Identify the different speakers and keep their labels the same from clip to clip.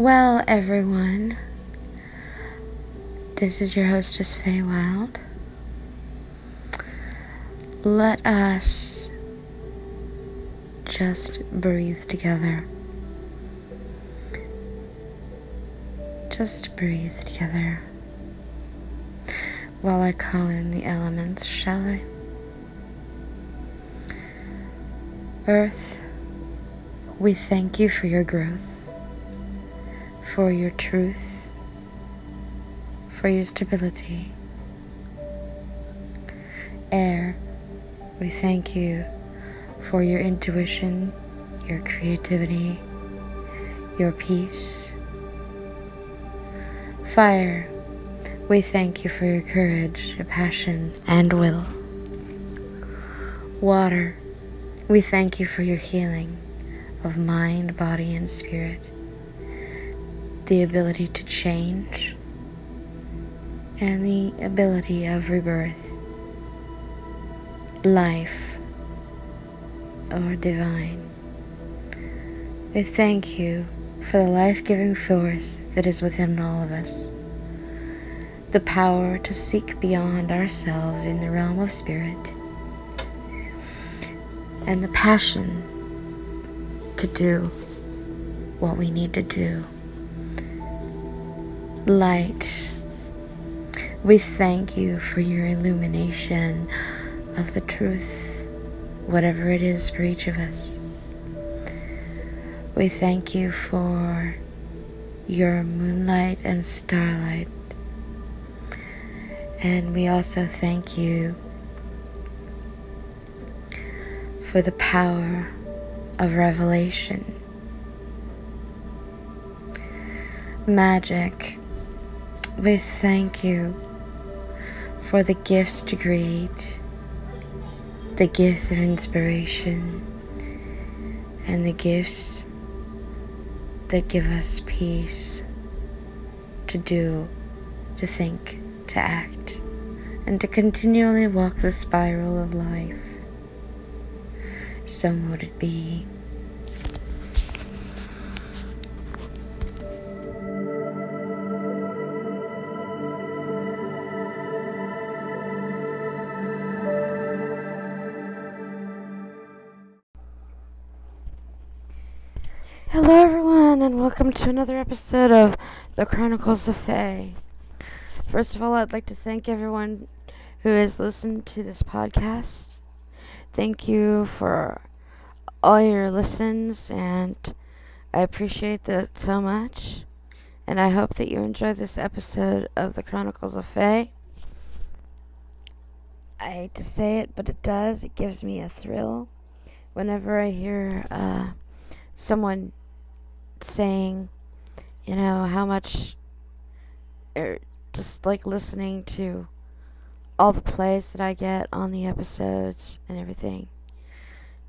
Speaker 1: Well, everyone, this is your hostess, Faye Wild. Let us just breathe together. Just breathe together while I call in the elements, shall I? Earth, we thank you for your growth, for your truth, for your stability. Air, we thank you for your intuition, your creativity, your peace. Fire, we thank you for your courage, your passion, and will. Water, we thank you for your healing of mind, body, and spirit, the ability to change, and the ability of rebirth, life, or divine. We thank you for the life giving force that is within all of us, the power to seek beyond ourselves in the realm of spirit and the passion to do what we need to do. Light, we thank you for your illumination of the truth, whatever it is for each of us. We thank you for your moonlight and starlight. And we also thank you for the power of revelation. Magic, we thank you for the gifts to create, the gifts of inspiration, and the gifts that give us peace to do, to think, to act, and to continually walk the spiral of life so would it be. To another episode of The Chronicles of Fae. First of all, I'd like to thank everyone who has listened to this podcast. Thank you for all your listens, and I appreciate that so much. And I hope that you enjoy this episode of the Chronicles of Fae. I hate to say it, but it does. It gives me a thrill whenever I hear uh, someone saying, you know, how much, or just like listening to all the plays that I get on the episodes and everything.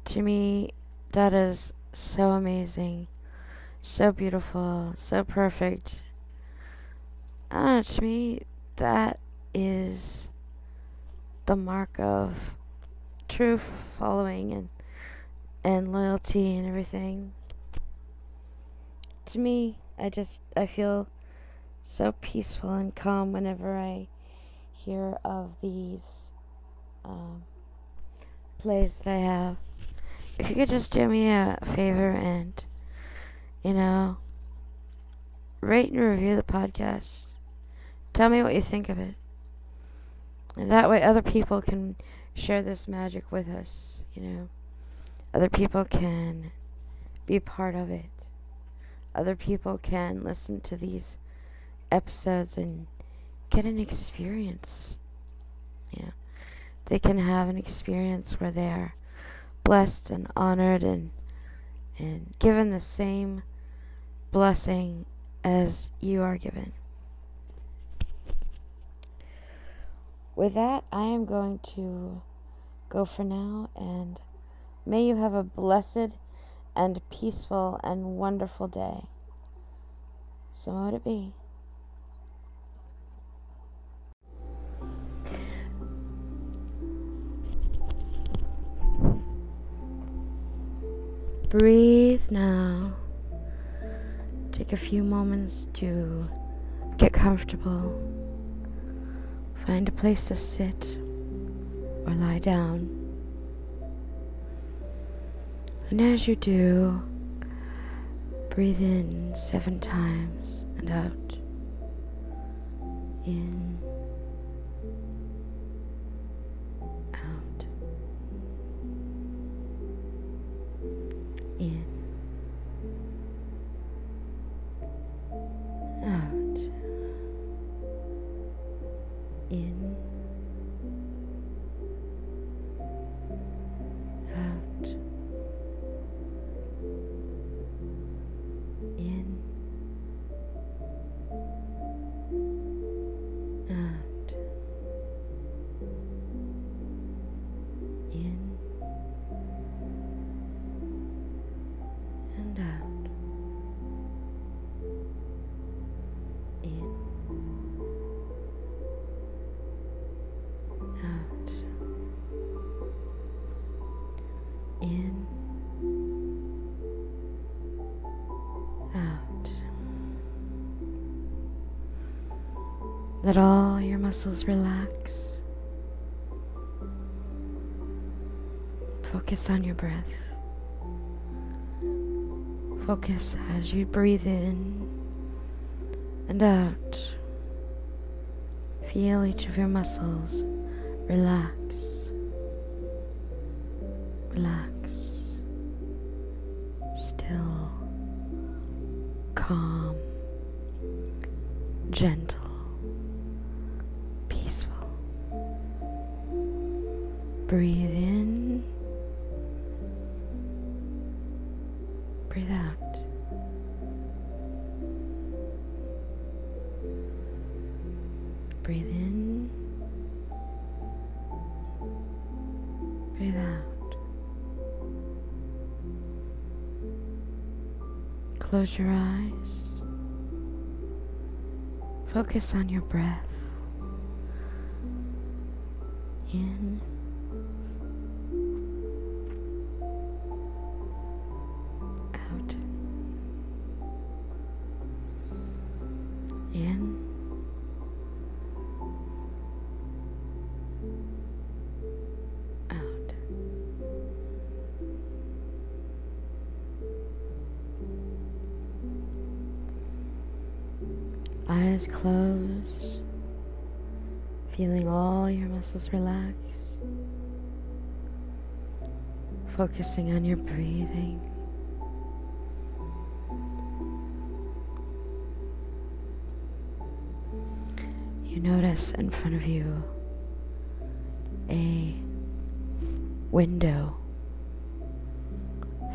Speaker 1: To me, that is so amazing, so beautiful, so perfect. Uh, to me, that is the mark of true following and and loyalty and everything. To me, I just I feel so peaceful and calm whenever I hear of these um, plays that I have if you could just do me a favor and, you know, rate and review the podcast. Tell me what you think of it. And that way other people can share this magic with us, you know. Other people can be part of it. Other people can listen to these episodes and get an experience. Yeah. They can have an experience where they are blessed and honored and and given the same blessing as you are given. With that, I am going to go for now and may you have a blessed and peaceful and wonderful day. So would it be. Breathe now. Take a few moments to get comfortable. Find a place to sit or lie down. And as you do, breathe in seven times and out. In, Let all your muscles relax. Focus on your breath. Focus as you breathe in and out. Feel each of your muscles relax. Focus on your breath. Eyes closed, feeling all your muscles relax, focusing on your breathing. You notice in front of you a window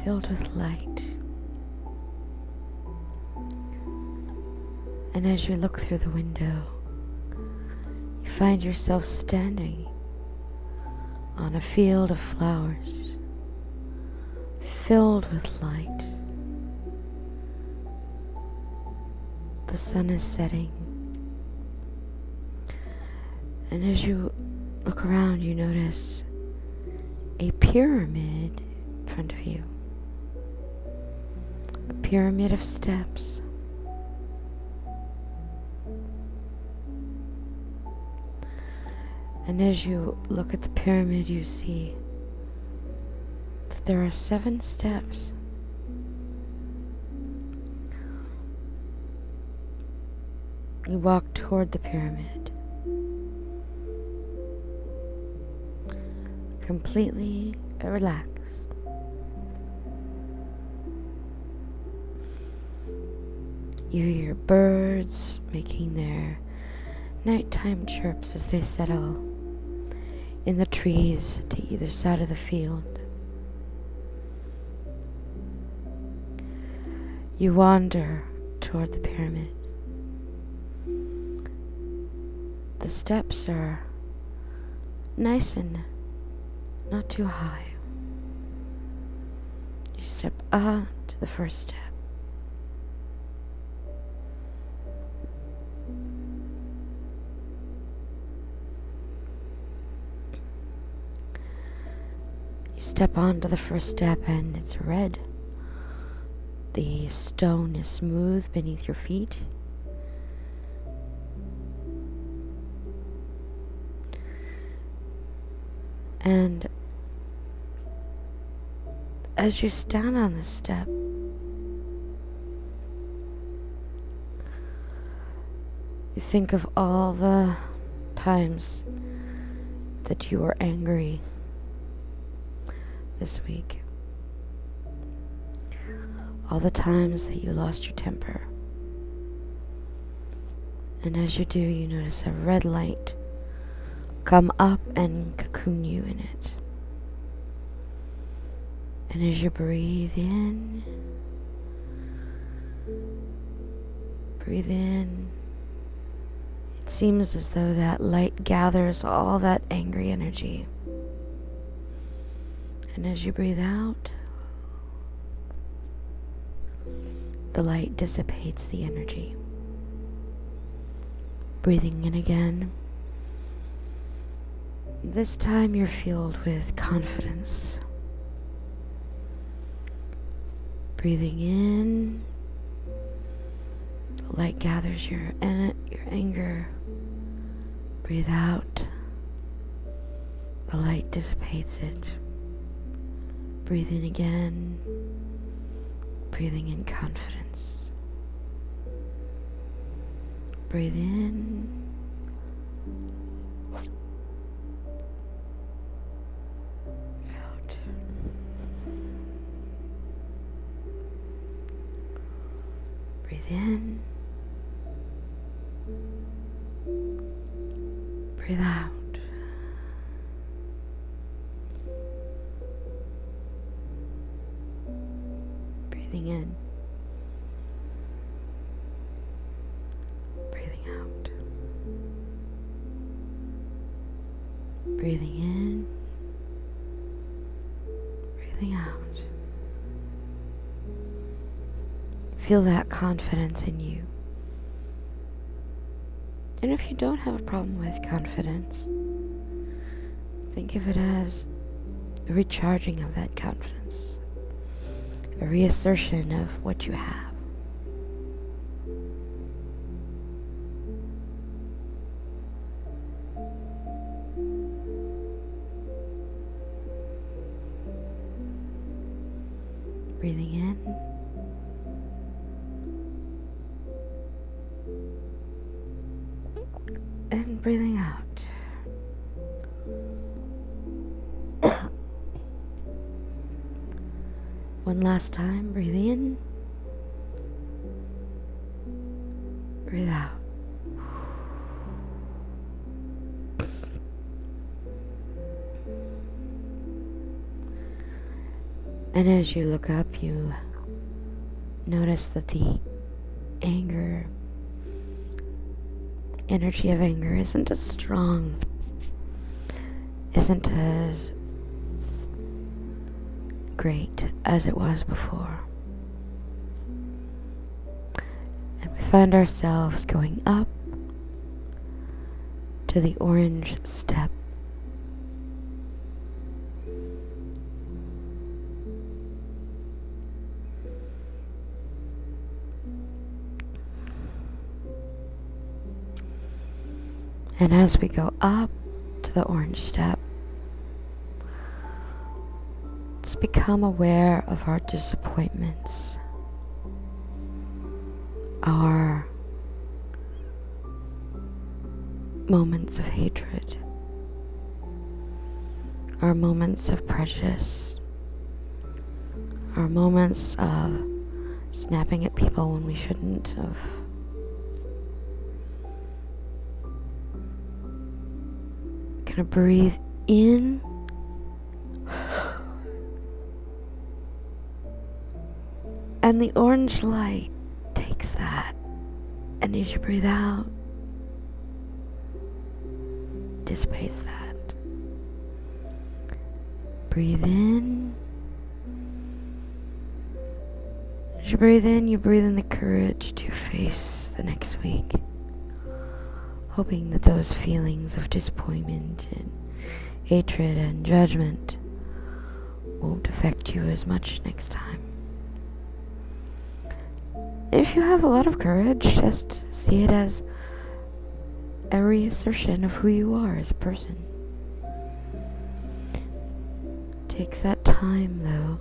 Speaker 1: filled with light. And as you look through the window, you find yourself standing on a field of flowers filled with light. The sun is setting. And as you look around, you notice a pyramid in front of you. A pyramid of steps. And as you look at the pyramid, you see that there are seven steps. You walk toward the pyramid, completely relaxed. You hear birds making their nighttime chirps as they settle in the trees to either side of the field. You wander toward the pyramid. The steps are nice and not too high. You step up to the first step. Step onto the first step and it's red. the stone is smooth beneath your feet. And as you stand on the step, you think of all the times that you were angry this week. All the times that you lost your temper. And as you do, you notice a red light come up and cocoon you in it. And as you breathe in, breathe in, it seems as though that light gathers all that angry energy. And as you breathe out, the light dissipates the energy. Breathing in again. This time you're filled with confidence. Breathing in, the light gathers your your anger. Breathe out. The light dissipates it. Breathe in again. Breathing in confidence. Breathe in. Confidence in you. And if you don't have a problem with confidence, think of it as a recharging of that confidence, a reassertion of what you have. And as you look up, you notice that the anger, energy of anger, isn't as strong, isn't as great as it was before. And we find ourselves going up to the orange step. And as we go up to the orange step, let's become aware of our disappointments, our moments of hatred, our moments of prejudice, our moments of snapping at people when we shouldn't have. Gonna breathe in. And the orange light takes that. And as you breathe out, dissipates that. Breathe in. As you breathe in, you breathe in the courage to face the next week hoping that those feelings of disappointment and hatred and judgment won't affect you as much next time. if you have a lot of courage, just see it as a reassertion of who you are as a person. Take that time, though,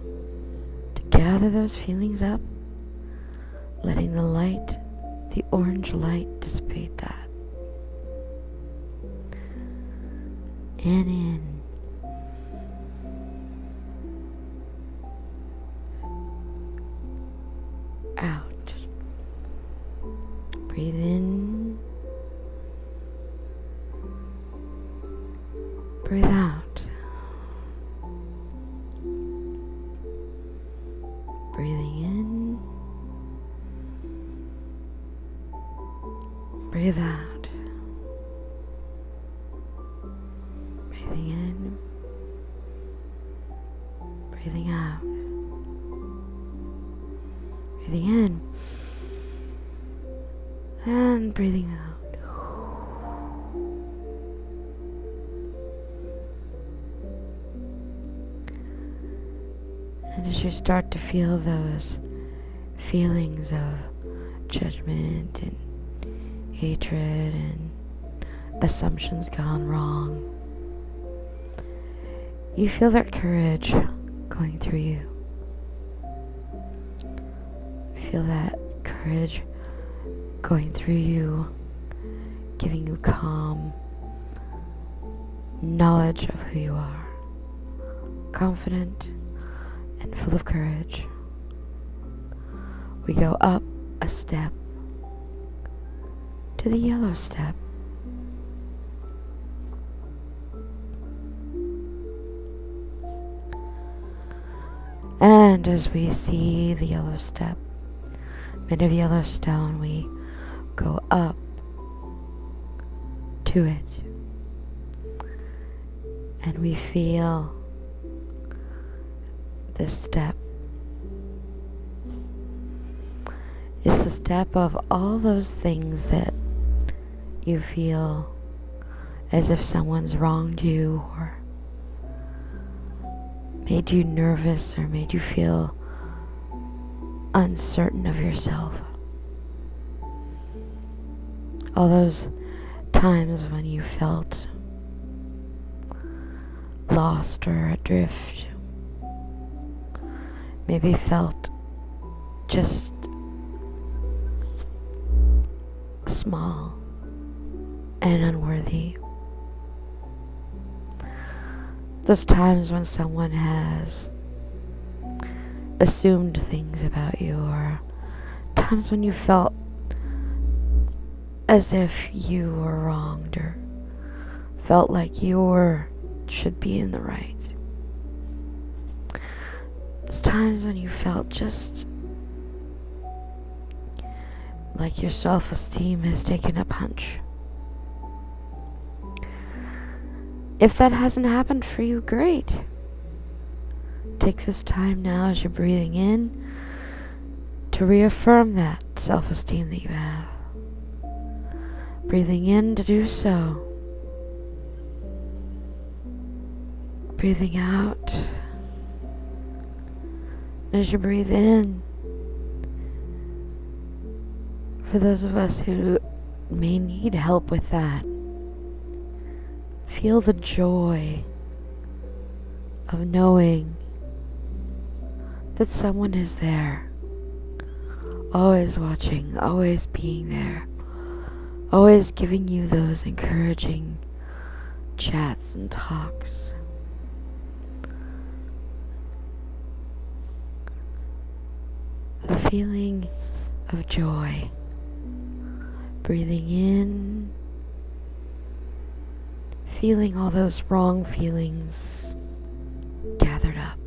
Speaker 1: to gather those feelings up, letting the light, the orange light, dissipate that. And in. Out. Breathe in. Start to feel those feelings of judgment and hatred and assumptions gone wrong, you feel that courage going through you. Feel that courage going through you, giving you calm knowledge of who you are, confident full of courage. We go up a step to the yellow step. And as we see the yellow step made of yellow stone, we go up to it. And we feel this step is the step of all those things that you feel as if someone's wronged you or made you nervous or made you feel uncertain of yourself. All those times when you felt lost or adrift, maybe felt just small and unworthy. Those times when someone has assumed things about you, or times when you felt as if you were wronged, or felt like you were should be in the right. It's times when you felt just like your self esteem has taken a punch. If that hasn't happened for you, great. Take this time now as you're breathing in to reaffirm that self esteem that you have. Breathing in to do so. Breathing out. As you breathe in, for those of us who may need help with that, feel the joy of knowing that someone is there, always watching, always being there, always giving you those encouraging chats and talks. The feeling of joy, breathing in, feeling all those wrong feelings gathered up.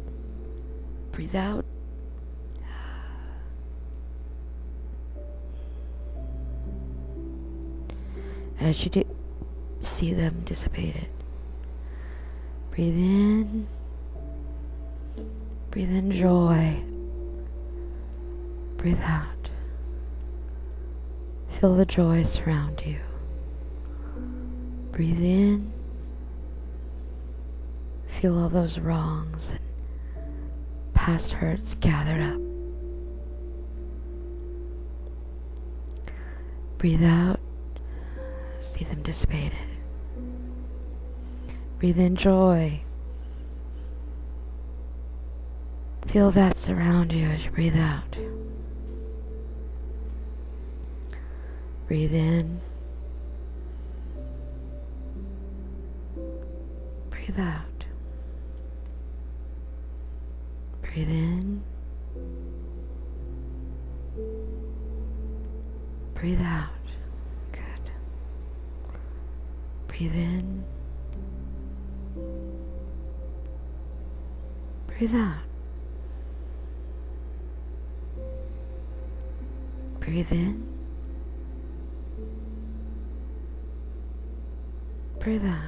Speaker 1: Breathe out. As you do, see them dissipated. Breathe in. Breathe in joy. Breathe out. Feel the joy surround you. Breathe in. Feel all those wrongs and past hurts gathered up. Breathe out, see them dissipated. Breathe in joy. Feel that surround you as you breathe out. Breathe in. Breathe out. Breathe in. Breathe out. Good. Breathe in. Breathe out. Breathe in. Breathe out.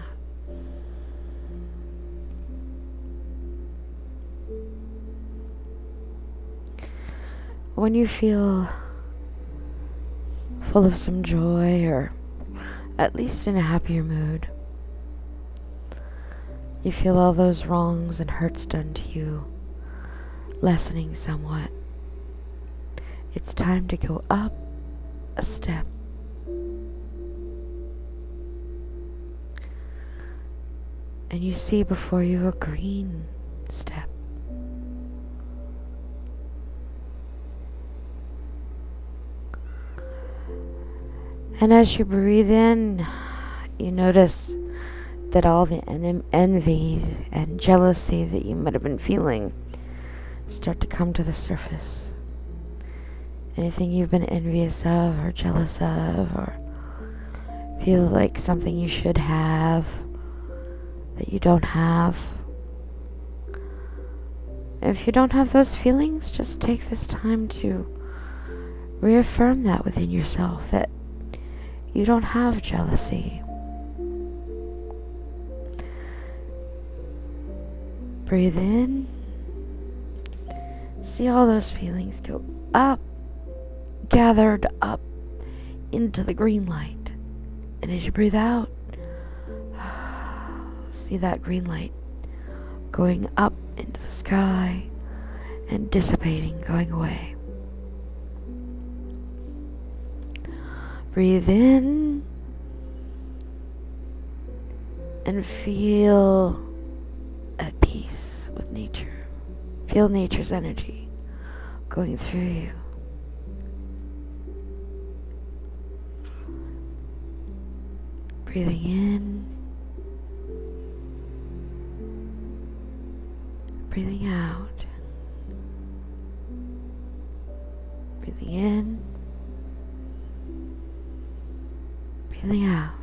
Speaker 1: When you feel full of some joy or at least in a happier mood, you feel all those wrongs and hurts done to you lessening somewhat. It's time to go up a step. And you see before you a green step. And as you breathe in, you notice that all the en- envy and jealousy that you might have been feeling start to come to the surface. Anything you've been envious of or jealous of or feel like something you should have that you don't have. If you don't have those feelings, just take this time to reaffirm that within yourself that you don't have jealousy. Breathe in. See all those feelings go up, gathered up into the green light. And as you breathe out, see that green light going up into the sky and dissipating, going away. Breathe in and feel at peace with nature. Feel nature's energy going through you. Breathing in, breathing out, breathing in. Breathing out.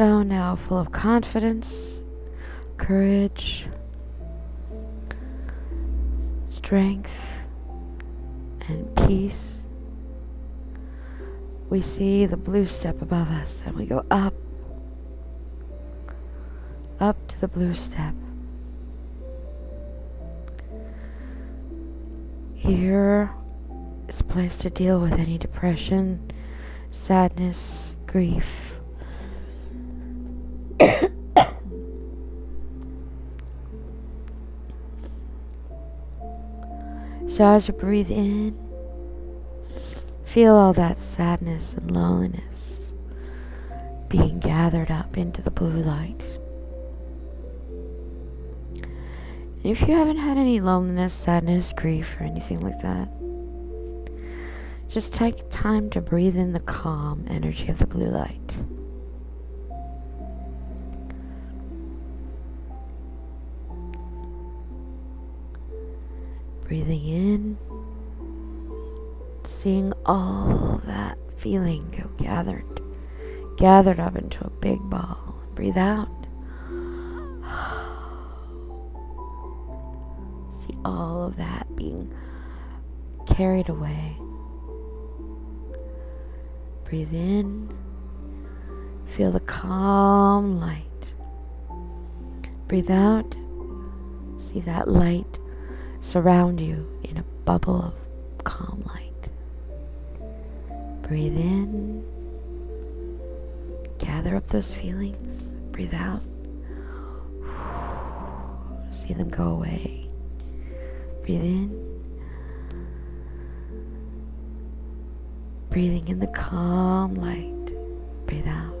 Speaker 1: So now, full of confidence, courage, strength, and peace, we see the blue step above us and we go up up to the blue step. Here is a place to deal with any depression, sadness, grief. So as you breathe in, feel all that sadness and loneliness being gathered up into the blue light. And if you haven't had any loneliness, sadness, grief, or anything like that, just take time to breathe in the calm energy of the blue light. Breathing in, seeing all that feeling go gathered, gathered up into a big ball. Breathe out. See all of that being carried away. Breathe in. Feel the calm light. Breathe out. See that light surround you in a bubble of calm light. Breathe in. Gather up those feelings. Breathe out. See them go away. Breathe in. Breathing in the calm light. Breathe out.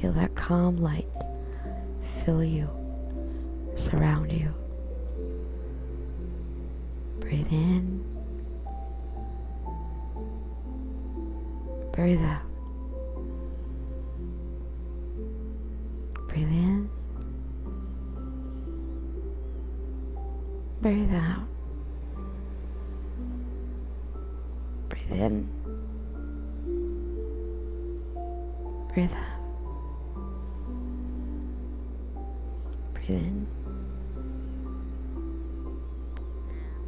Speaker 1: Feel that calm light fill you, surround you. Breathe in. Breathe out. Breathe in. Breathe out. Breathe in. Breathe out.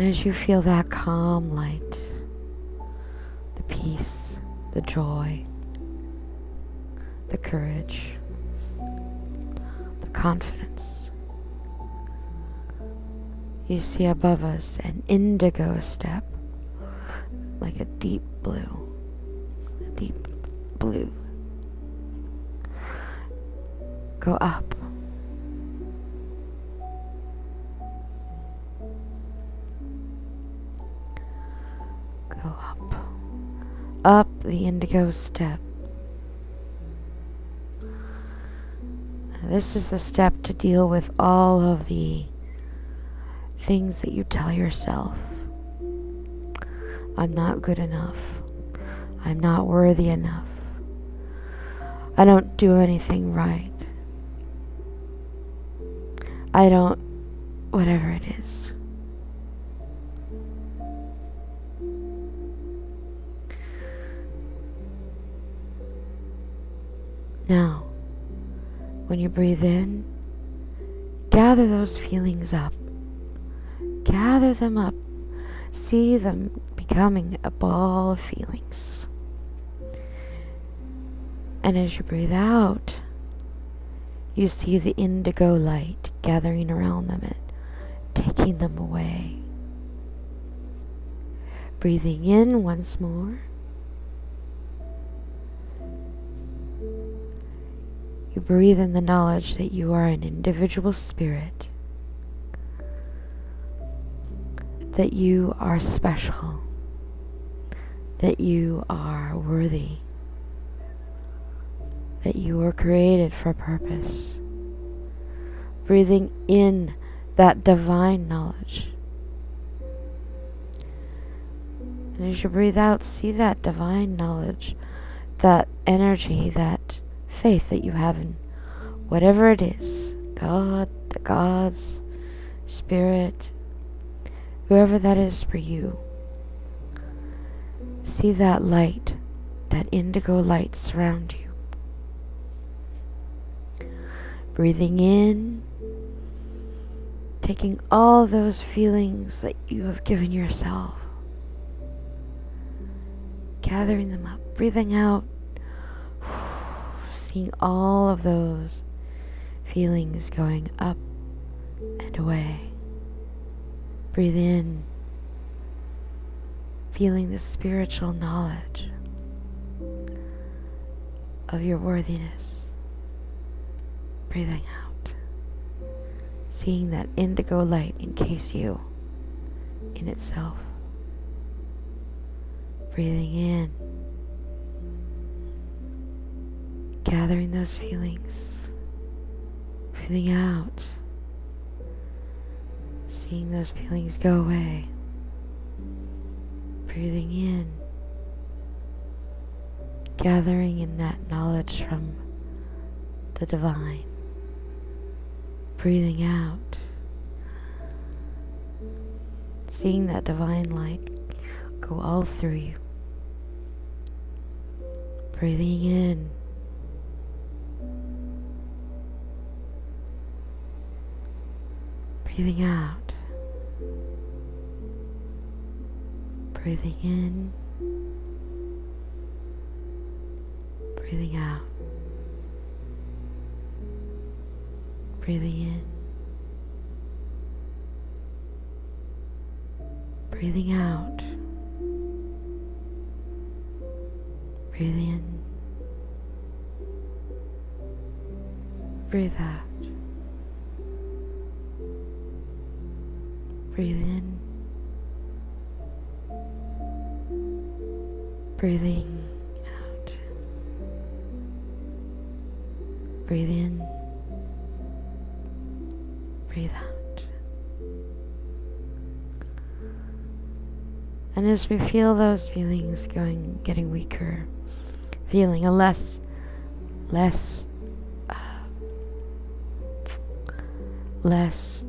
Speaker 1: And as you feel that calm light, the peace, the joy, the courage, the confidence, you see above us an indigo step, like a deep blue, deep blue. Go up. Up the indigo step. This is the step to deal with all of the things that you tell yourself. I'm not good enough. I'm not worthy enough. I don't do anything right. I don't, whatever it is. Now, when you breathe in, gather those feelings up. Gather them up. See them becoming a ball of feelings. And as you breathe out, you see the indigo light gathering around them and taking them away. Breathing in once more. You breathe in the knowledge that you are an individual spirit, that you are special, that you are worthy, that you were created for a purpose. Breathing in that divine knowledge. And as you breathe out, see that divine knowledge, that energy, that faith that you have in whatever it is God, the gods, Spirit, whoever that is for you. See that light, that indigo light surround you. Breathing in, taking all those feelings that you have given yourself, gathering them up, breathing out seeing all of those feelings going up and away. Breathe in. feeling the spiritual knowledge of your worthiness. Breathing out. Seeing that indigo light encase you in itself. Breathing in. Gathering those feelings. Breathing out. Seeing those feelings go away. Breathing in gathering in that knowledge from the divine. Breathing out, seeing that divine light go all through you. Breathing in. Breathing out. Breathing in. breathing out, breathing in, breathing out, breathe in, breathe out, breathe in, breathing out. Breathe in, breathe out. And as we feel those feelings going, getting weaker, feeling a less, less, uh, less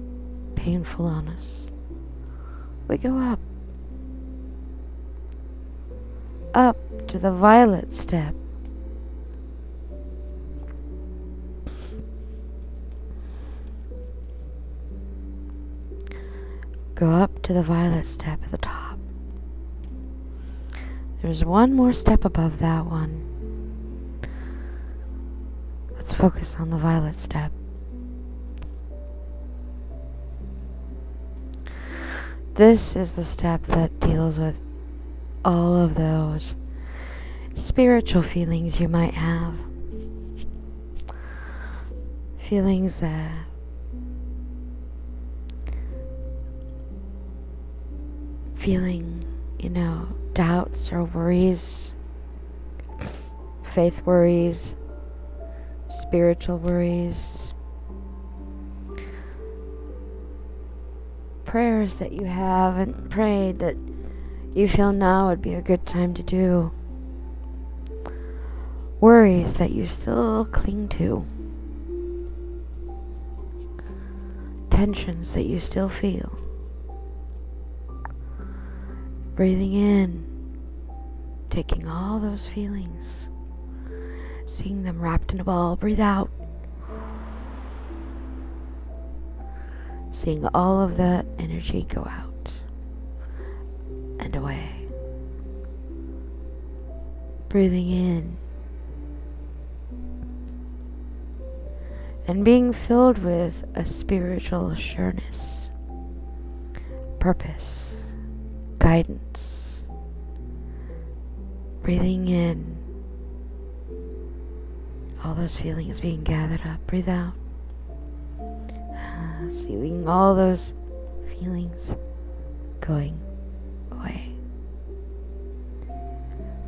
Speaker 1: painful on us, we go up, up to the violet step Go up to the violet step at the top. There's one more step above that one. Let's focus on the violet step. This is the step that deals with all of those spiritual feelings you might have. Feelings that feeling, you know, doubts or worries, faith worries, spiritual worries, prayers that you haven't prayed that you feel now would be a good time to do, worries that you still cling to, tensions that you still feel. Breathing in, taking all those feelings, seeing them wrapped in a ball. Breathe out. Seeing all of that energy go out and away. Breathing in. And being filled with a spiritual sureness, purpose guidance. Breathing in, all those feelings being gathered up. Breathe out, seeing all those feelings going away.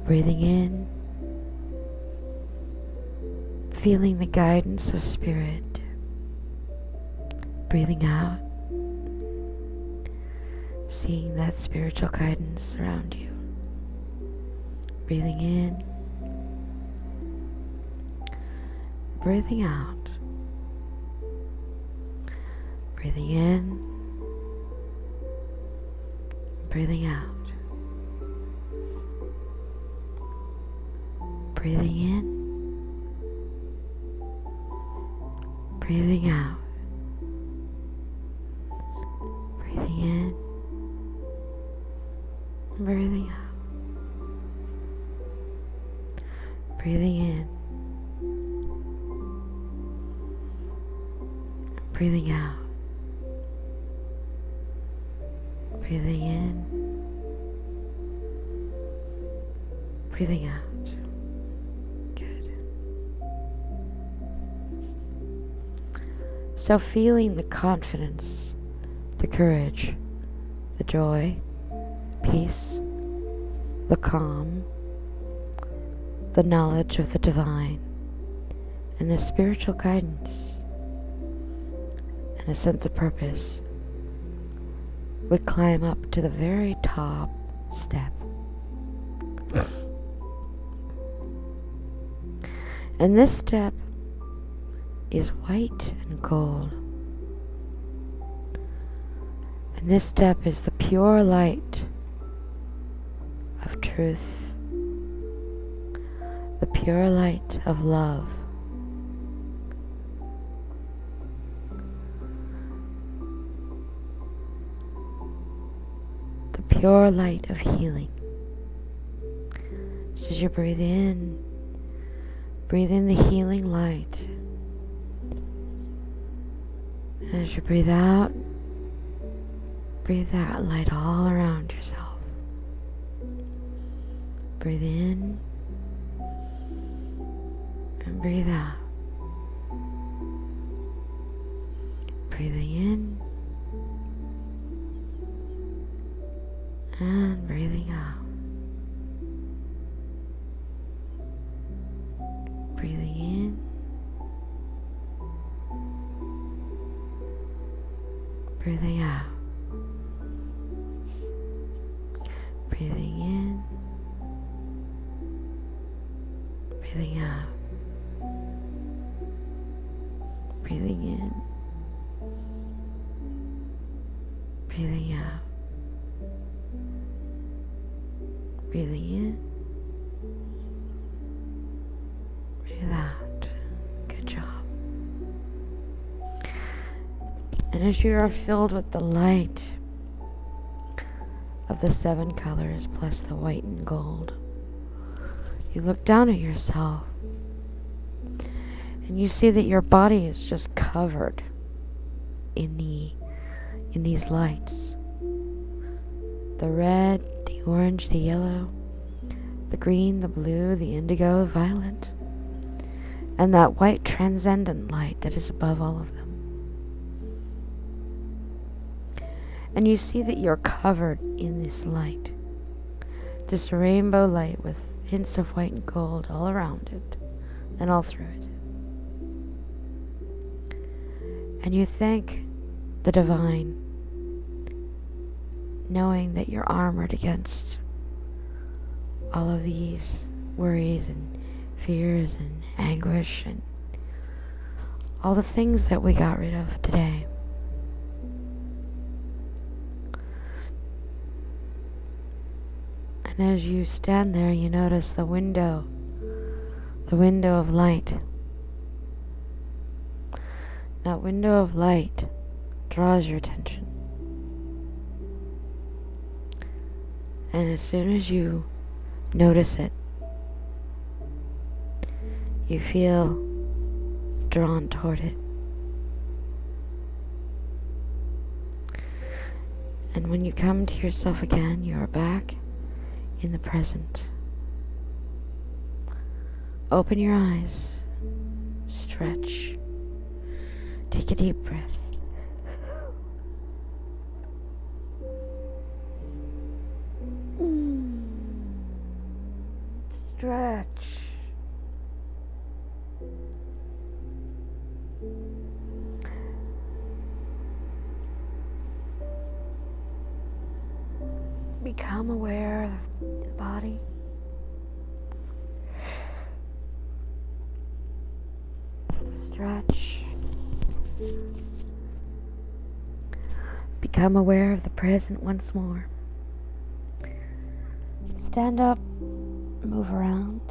Speaker 1: Breathing in, feeling the guidance of spirit. Breathing out, seeing that spiritual guidance around you. Breathing in, breathing out. Breathing in, breathing out. Breathing in, breathing out. Breathing in. Breathing out, breathing in, breathing out, breathing out. So, feeling the confidence, the courage, the joy, peace, the calm, the knowledge of the divine, and the spiritual guidance, and a sense of purpose, we climb up to the very top step. And this step is white and gold. And this step is the pure light of truth, the pure light of love. The pure light of healing. So as you breathe in, breathe in the healing light. As you breathe out, breathe that light all around yourself. Breathe in and breathe out. Breathing in and breathing out. As you are filled with the light of the seven colors plus the white and gold, you look down at yourself and you see that your body is just covered in the in these lights. The red, the orange, the yellow, the green, the blue, the indigo, violet, and that white transcendent light that is above all of them. And you see that you're covered in this light. This rainbow light with hints of white and gold all around it and all through it. And you thank the divine, knowing that you're armored against all of these worries and fears and anguish and all the things that we got rid of today. And as you stand there, you notice the window, the window of light. That window of light draws your attention. And as soon as you notice it, you feel drawn toward it. And when you come to yourself again, you are back in the present. Open your eyes, stretch, take a deep breath. Mm. Stretch. Become aware of the present once more. Stand up, move around.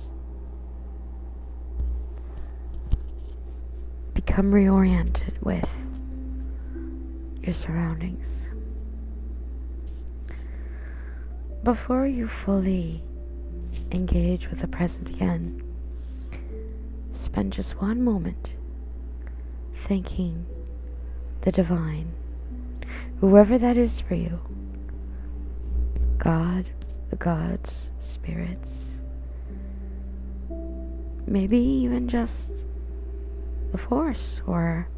Speaker 1: Become reoriented with your surroundings before you fully engage with the present again, spend just one moment thanking the divine, whoever that is for you God, the gods, spirits, maybe even just the force or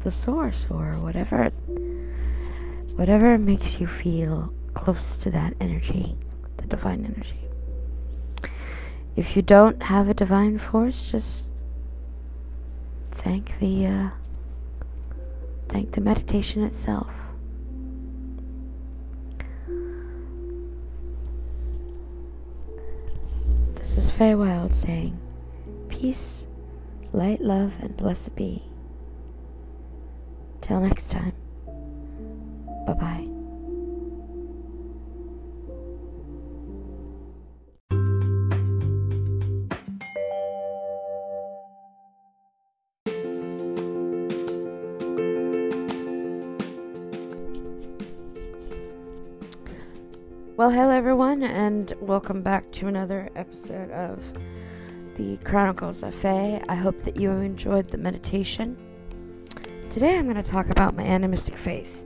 Speaker 1: the source or whatever whatever makes you feel close to that energy, the divine energy. If you don't have a divine force, just thank the uh, thank the meditation itself. This is Faye Wild saying, Peace, light, love, and blessed be. Till next time. Bye bye. Well, hello everyone, and welcome back to another episode of the Chronicles of Fae. I hope that you enjoyed the meditation. Today I'm going to talk about my animistic faith.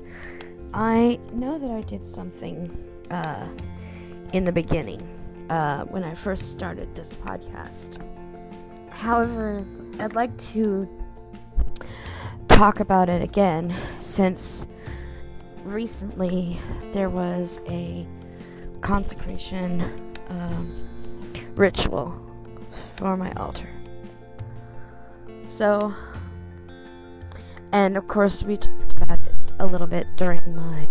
Speaker 1: I know that I did something uh, in the beginning uh, when I first started this podcast. However, I'd like to talk about it again since recently there was a consecration um, ritual for my altar. So, and of course, we talked about it a little bit during my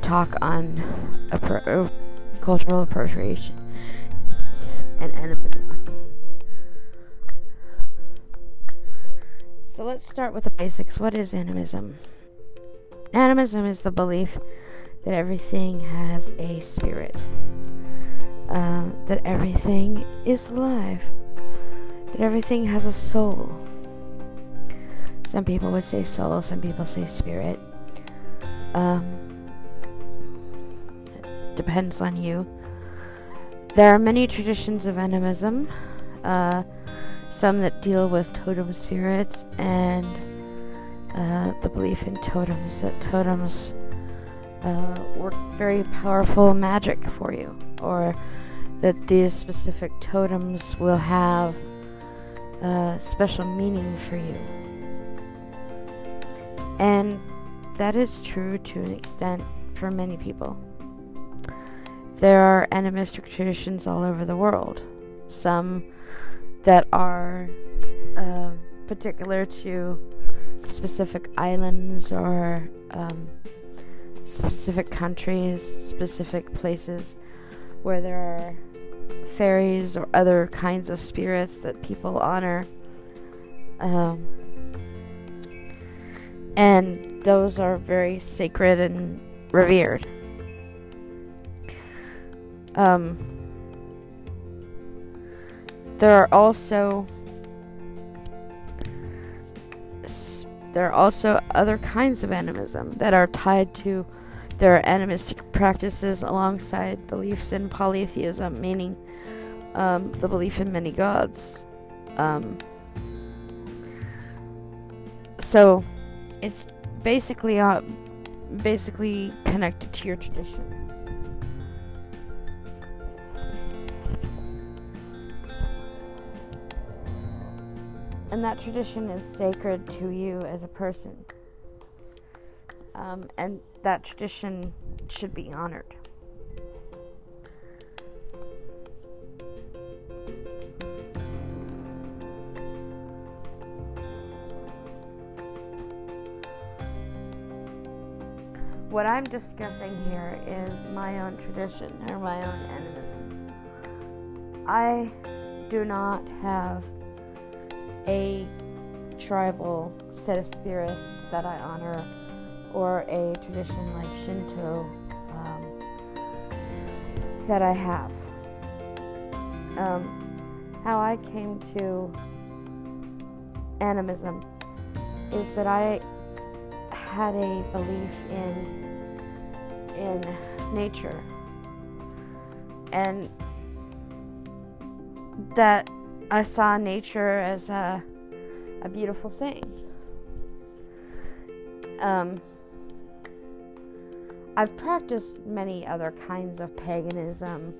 Speaker 1: talk on appro- cultural appropriation and animism. So let's start with the basics. What is animism? Animism is the belief that everything has a spirit, uh, that everything is alive, that everything has a soul. Some people would say soul, some people say spirit. Um, depends on you. There are many traditions of animism, uh, some that deal with totem spirits and uh, the belief in totems, that totems uh, work very powerful magic for you, or that these specific totems will have a special meaning for you. And that is true to an extent for many people. There are animistic traditions all over the world, some that are uh, particular to specific islands or um, specific countries, specific places where there are fairies or other kinds of spirits that people honor. Um, and those are very sacred and revered. Um, there are also there are also other kinds of animism that are tied to their animistic practices alongside beliefs in polytheism, meaning um, the belief in many gods. Um, so it's basically uh, basically connected to your tradition. And that tradition is sacred to you as a person. Um, and that tradition should be honored. What I'm discussing here is my own tradition or my own animism. I do not have a tribal set of spirits that I honor or a tradition like Shinto um, that I have. Um, how I came to animism is that I had a belief in in nature and that I saw nature as a a beautiful thing. Um, I've practiced many other kinds of paganism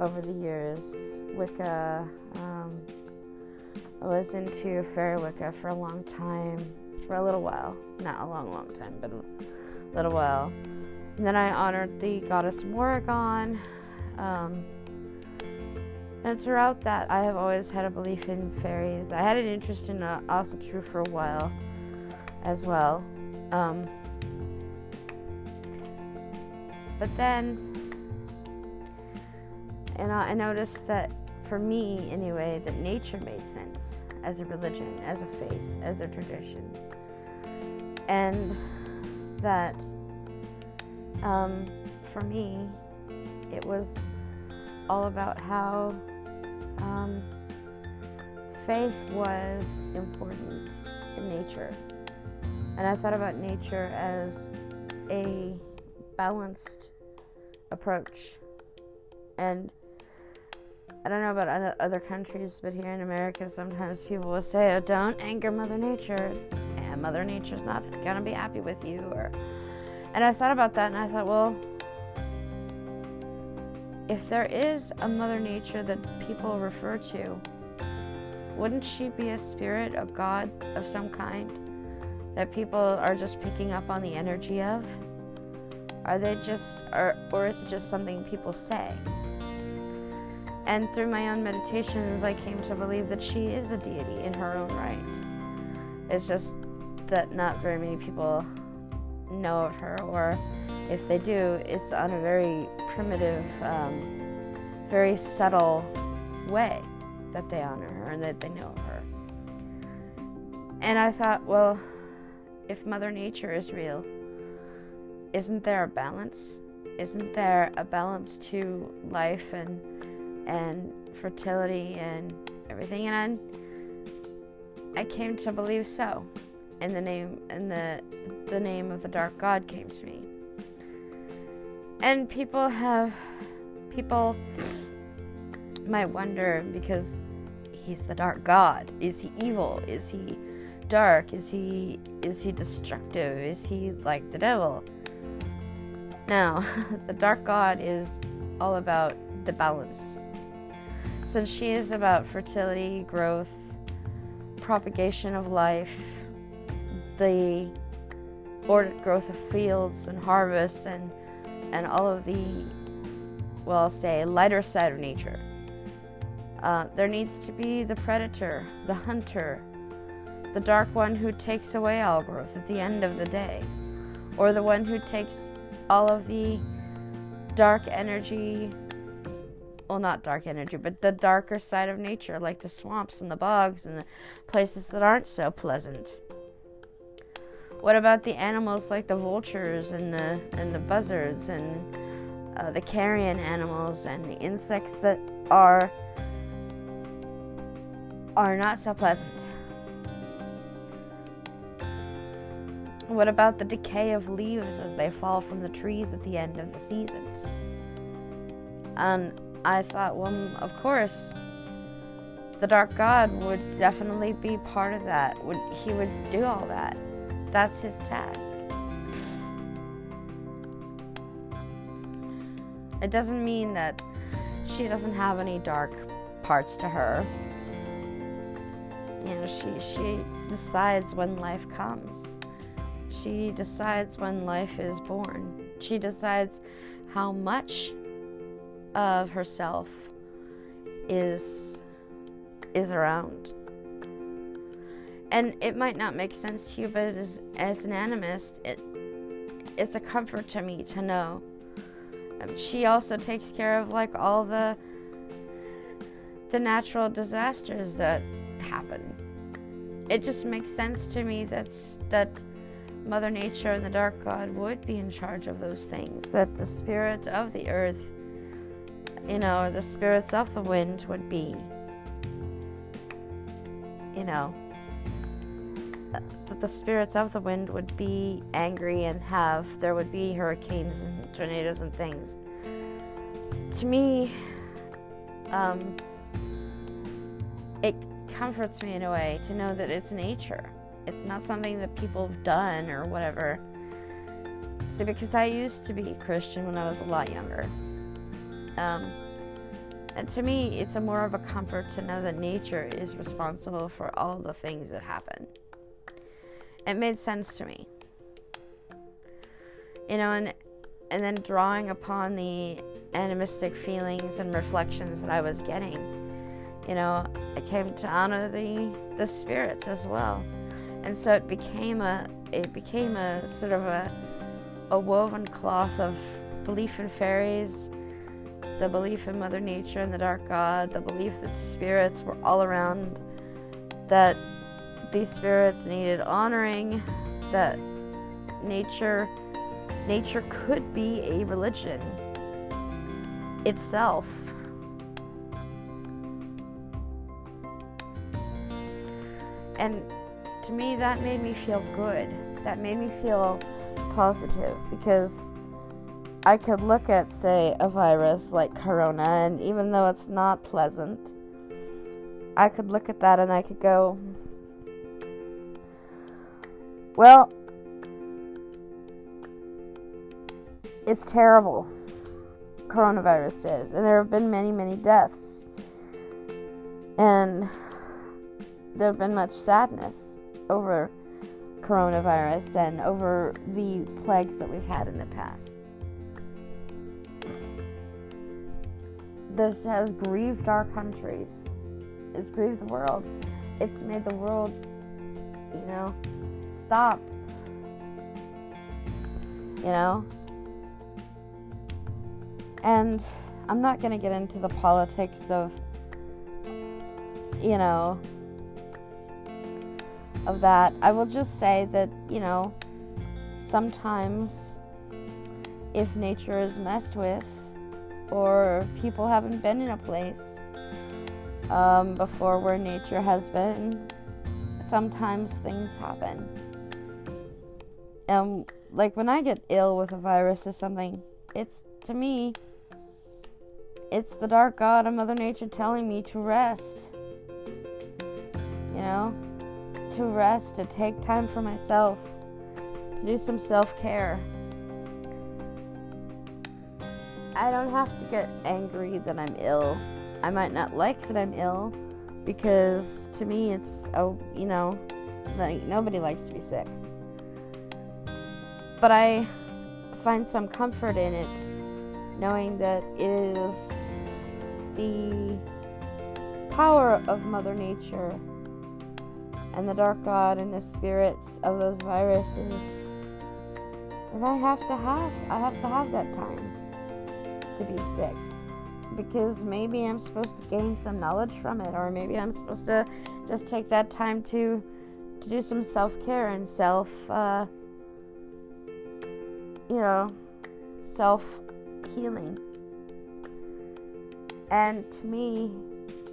Speaker 1: over the years, Wicca. Um, I was into fairy Wicca for a long time, for a little while. Not a long, long time, but a little while. And then I honored the goddess Morrigan. Um, and throughout that, I have always had a belief in fairies. I had an interest in uh, Asatru for a while as well. Um, but then, and I, I noticed that for me, anyway, that nature made sense as a religion, as a faith, as a tradition. And that um, for me, it was all about how um, faith was important in nature. And I thought about nature as a balanced approach. And I don't know about other countries, but here in America, sometimes people will say, oh, don't anger Mother Nature. And Mother Nature's not going to be happy with you. Or, and I thought about that and I thought, well, if there is a Mother Nature that people refer to, wouldn't she be a spirit, a god of some kind that people are just picking up on the energy of? Are they just, or, or is it just something people say? And through my own meditations, I came to believe that she is a deity in her own right. It's just that not very many people know of her, or if they do, it's on a very primitive, um, very subtle way that they honor her and that they know her. And I thought, well, if Mother Nature is real, isn't there a balance? Isn't there a balance to life and and fertility and everything? And I, I came to believe so. And the name and the the name of the dark god came to me. And people have people might wonder because he's the dark god. Is he evil? Is he dark? Is he is he destructive? Is he like the devil? Now, the dark god is all about the balance. Since she is about fertility, growth, propagation of life, the ordered growth of fields and harvests and and all of the well say lighter side of nature. Uh, there needs to be the predator, the hunter, the dark one who takes away all growth at the end of the day, or the one who takes all of the dark energy well not dark energy but the darker side of nature like the swamps and the bogs and the places that aren't so pleasant what about the animals like the vultures and the and the buzzards and uh, the carrion animals and the insects that are are not so pleasant What about the decay of leaves as they fall from the trees at the end of the seasons? And I thought, well, of course, the Dark God would definitely be part of that. Would he would do all that? That's his task. It doesn't mean that she doesn't have any dark parts to her. You know, she she decides when life comes. She decides when life is born. She decides how much of herself is is around. And it might not make sense to you, but as, as an animist, it it's a comfort to me to know. Um, she also takes care of like all the the natural disasters that happen. It just makes sense to me that's that Mother Nature and the Dark God would be in charge of those things, that the spirit of the earth, you know, or the spirits of the wind would be, you know, that the spirits of the wind would be angry and have, there would be hurricanes and tornadoes and things. To me, um, it comforts me in a way to know that it's nature it's not something that people have done or whatever. So, because I used to be Christian when I was a lot younger. Um, And to me, it's a more of a comfort to know that nature is responsible for all the things that happen. It made sense to me. You know, and and then drawing upon the animistic feelings and reflections that I was getting, you know, I came to honor the the spirits as well. And so it became a it became a sort of a a woven cloth of belief in fairies, the belief in Mother Nature and the Dark God, the belief that spirits were all around, that these spirits needed honoring, that nature nature could be a religion itself. And to me, that made me feel good. That made me feel positive because I could look at, say, a virus like corona, and even though it's not pleasant, I could look at that and I could go, well, it's terrible. Coronavirus is, and there have been many, many deaths, and there have been much sadness over coronavirus and over the plagues that we've had in the past. This has grieved our countries. It's grieved the world. It's made the world, you know, stop. You know? And I'm not going to get into the politics of, you know, of that. I will just say that, you know, sometimes if nature is messed with or people haven't been in a place um, before where nature has been, sometimes things happen. Um, like when I get ill with a virus or something, it's to me, it's the dark god of Mother Nature telling me to rest. You know? to rest, to take time for myself, to do some self care. I don't have to get angry that I'm ill. I might not like that I'm ill because to me it's, oh, you know, like nobody likes to be sick. But I find some comfort in it knowing that it is the power of Mother Nature and the dark god and the spirits of those viruses. And I have to have I have to have that time to be sick. Because maybe I'm supposed to gain some knowledge from it, or maybe I'm supposed to just take that time to to do some self care and self uh, you know self healing. And to me,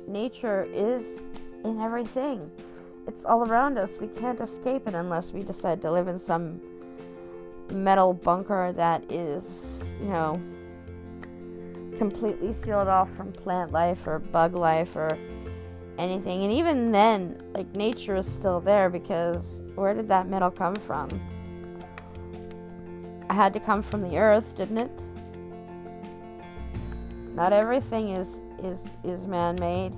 Speaker 1: nature is in everything it's all around us. We can't escape it unless we decide to live in some metal bunker that is, you know, completely sealed off from plant life or bug life or anything. And even then, like nature is still there because where did that metal come from? Had to come from the earth, didn't it? Not everything is is is man-made.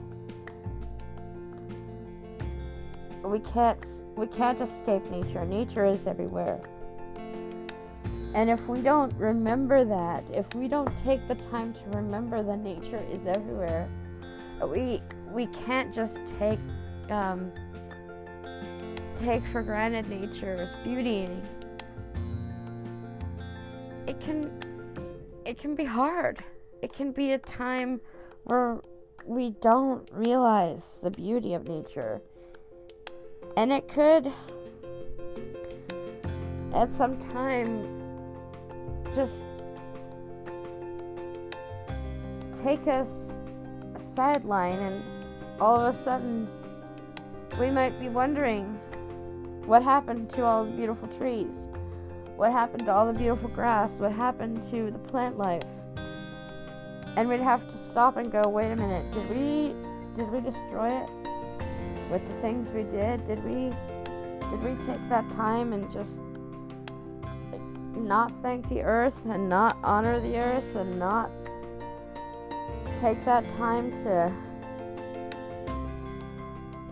Speaker 1: we can't we can't escape nature. Nature is everywhere. And if we don't remember that, if we don't take the time to remember that nature is everywhere, we we can't just take um, take for granted nature's beauty. It can it can be hard. It can be a time where we don't realize the beauty of nature and it could, at some time, just take us sideline, and all of a sudden, we might be wondering what happened to all the beautiful trees? What happened to all the beautiful grass? What happened to the plant life? And we'd have to stop and go, wait a minute, did we did we destroy it? with the things we did? Did we did we take that time and just not thank the earth and not honor the earth and not take that time to,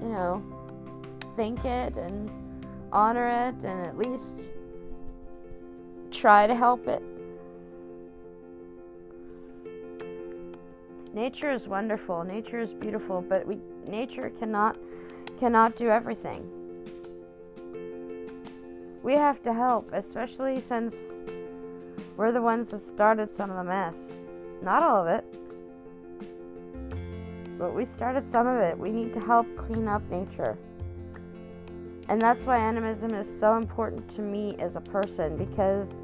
Speaker 1: you know, think it and honor it and at least try to help it. Nature is wonderful, nature is beautiful, but we nature cannot cannot do everything. We have to help, especially since we're the ones that started some of the mess. Not all of it. But we started some of it. We need to help clean up nature. And that's why animism is so important to me as a person because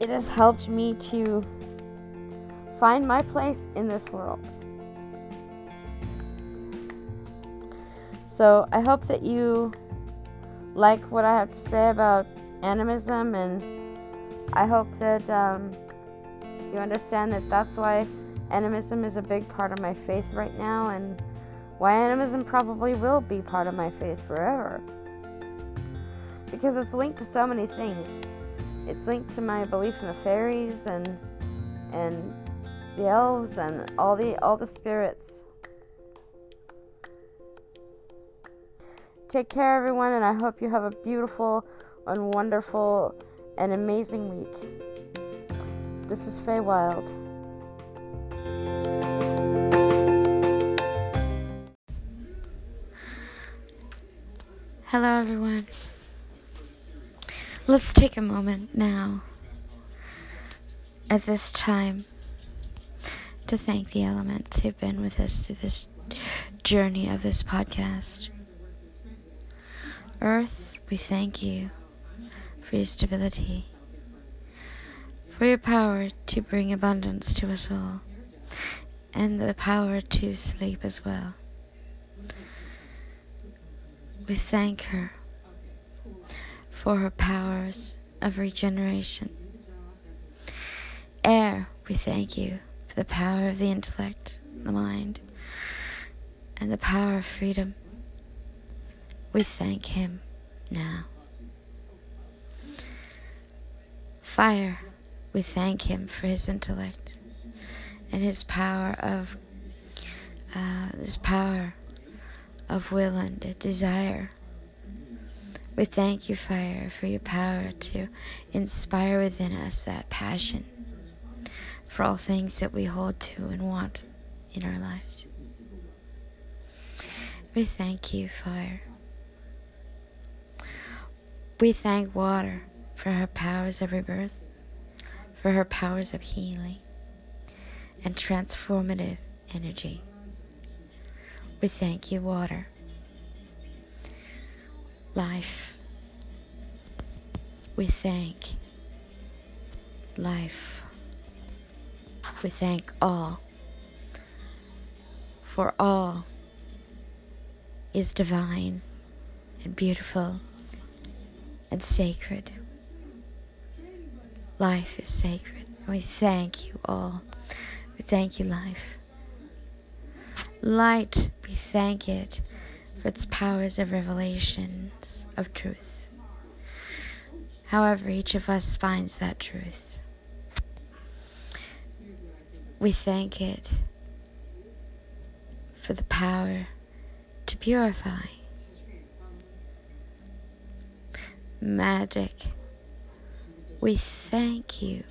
Speaker 1: it has helped me to find my place in this world. So I hope that you like what I have to say about animism, and I hope that um, you understand that that's why animism is a big part of my faith right now, and why animism probably will be part of my faith forever. Because it's linked to so many things. It's linked to my belief in the fairies and and the elves and all the all the spirits. Take care everyone and I hope you have a beautiful and wonderful and amazing week. This is Faye Wild. Hello everyone. Let's take a moment now at this time to thank the elements who've been with us through this journey of this podcast. Earth, we thank you for your stability, for your power to bring abundance to us all, and the power to sleep as well. We thank her for her powers of regeneration. Air, we thank you for the power of the intellect, the mind, and the power of freedom. We thank him now. Fire, we thank him for his intellect and his power of uh, his power of will and desire we thank you, fire, for your power to inspire within us that passion for all things that we hold to and want in our lives. We thank you, fire. We thank water for her powers of rebirth, for her powers of healing and transformative energy. We thank you, water life. We thank life. We thank all, for all is divine and beautiful and sacred. Life is sacred. We thank you all. We thank you, life. Light, we thank it for its powers of revelations of truth. However, each of us finds that truth. We thank it for the power to purify. Magic, we thank you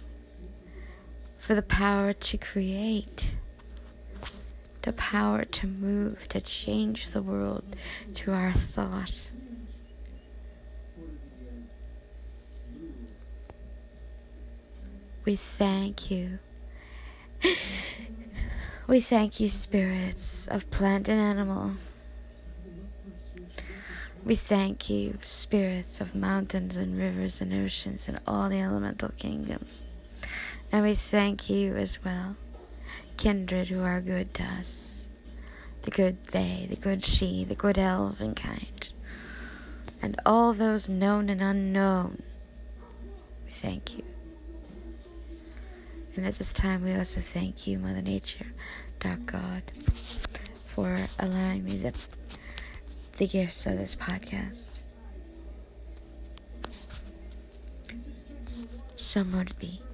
Speaker 1: for the power to create the power to move, to change the world through our thoughts. We thank you. We thank you, spirits of plant and animal. We thank you, spirits of mountains and rivers and oceans and all the elemental kingdoms. And we thank you as well kindred who are good to us the good they, the good sidhe, the good elven kind, and all those known and unknown. We thank you. And at this time, we also thank you, Mother Nature, Dark God, for allowing me the, the gifts of this podcast. To be.